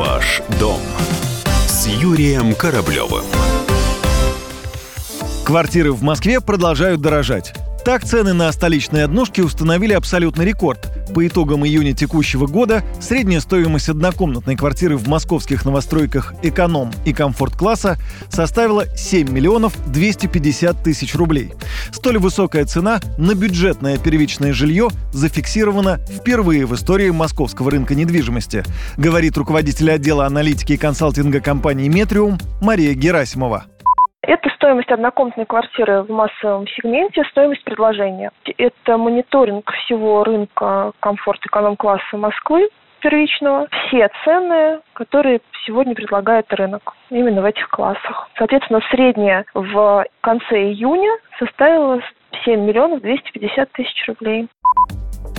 Ваш дом с Юрием Кораблевым. Квартиры в Москве продолжают дорожать. Так цены на столичные однушки установили абсолютный рекорд. По итогам июня текущего года средняя стоимость однокомнатной квартиры в московских новостройках «Эконом» и «Комфорт-класса» составила 7 миллионов 250 тысяч рублей. Столь высокая цена на бюджетное первичное жилье зафиксирована впервые в истории московского рынка недвижимости, говорит руководитель отдела аналитики и консалтинга компании «Метриум» Мария Герасимова. Это стоимость однокомнатной квартиры в массовом сегменте, стоимость предложения. Это мониторинг всего рынка комфорт эконом-класса Москвы первичного. Все цены, которые сегодня предлагает рынок именно в этих классах. Соответственно, средняя в конце июня составила 7 миллионов 250 тысяч рублей.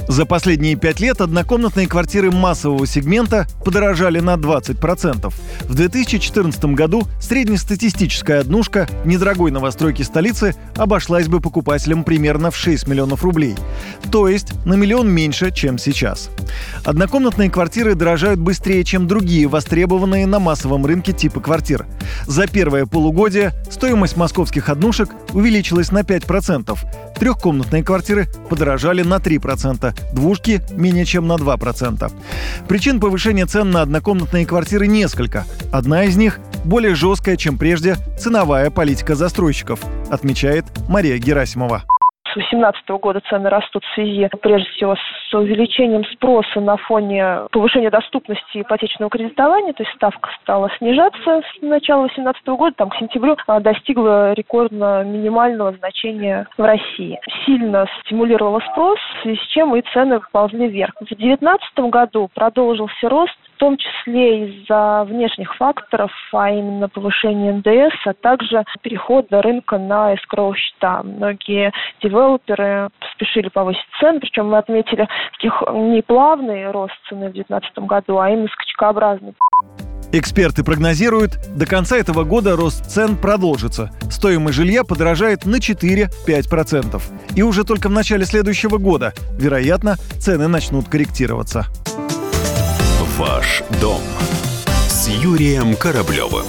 За последние пять лет однокомнатные квартиры массового сегмента подорожали на 20%. В 2014 году среднестатистическая однушка недорогой новостройки столицы обошлась бы покупателям примерно в 6 миллионов рублей. То есть на миллион меньше, чем сейчас. Однокомнатные квартиры дорожают быстрее, чем другие востребованные на массовом рынке типы квартир. За первое полугодие стоимость московских однушек увеличилась на 5%. Трехкомнатные квартиры подорожали на 3%, двушки – менее чем на 2%. Причин повышения цен на однокомнатные квартиры несколько. Одна из них – более жесткая, чем прежде, ценовая политика застройщиков, отмечает Мария Герасимова. С 2018 года цены растут в связи, прежде всего, с увеличением спроса на фоне повышения доступности ипотечного кредитования, то есть ставка стала снижаться с начала 2018 года, там к сентябрю достигла рекордно минимального значения в России. Сильно стимулировала спрос, в связи с чем и цены ползли вверх. В 2019 году продолжился рост том числе из-за внешних факторов, а именно повышения НДС, а также перехода рынка на эскроу счета. Многие девелоперы спешили повысить цены, причем мы отметили таких не плавный рост цены в 2019 году, а именно скачкообразный. Эксперты прогнозируют, до конца этого года рост цен продолжится. Стоимость жилья подорожает на 4-5%. И уже только в начале следующего года, вероятно, цены начнут корректироваться. Ваш дом с Юрием Кораблевым.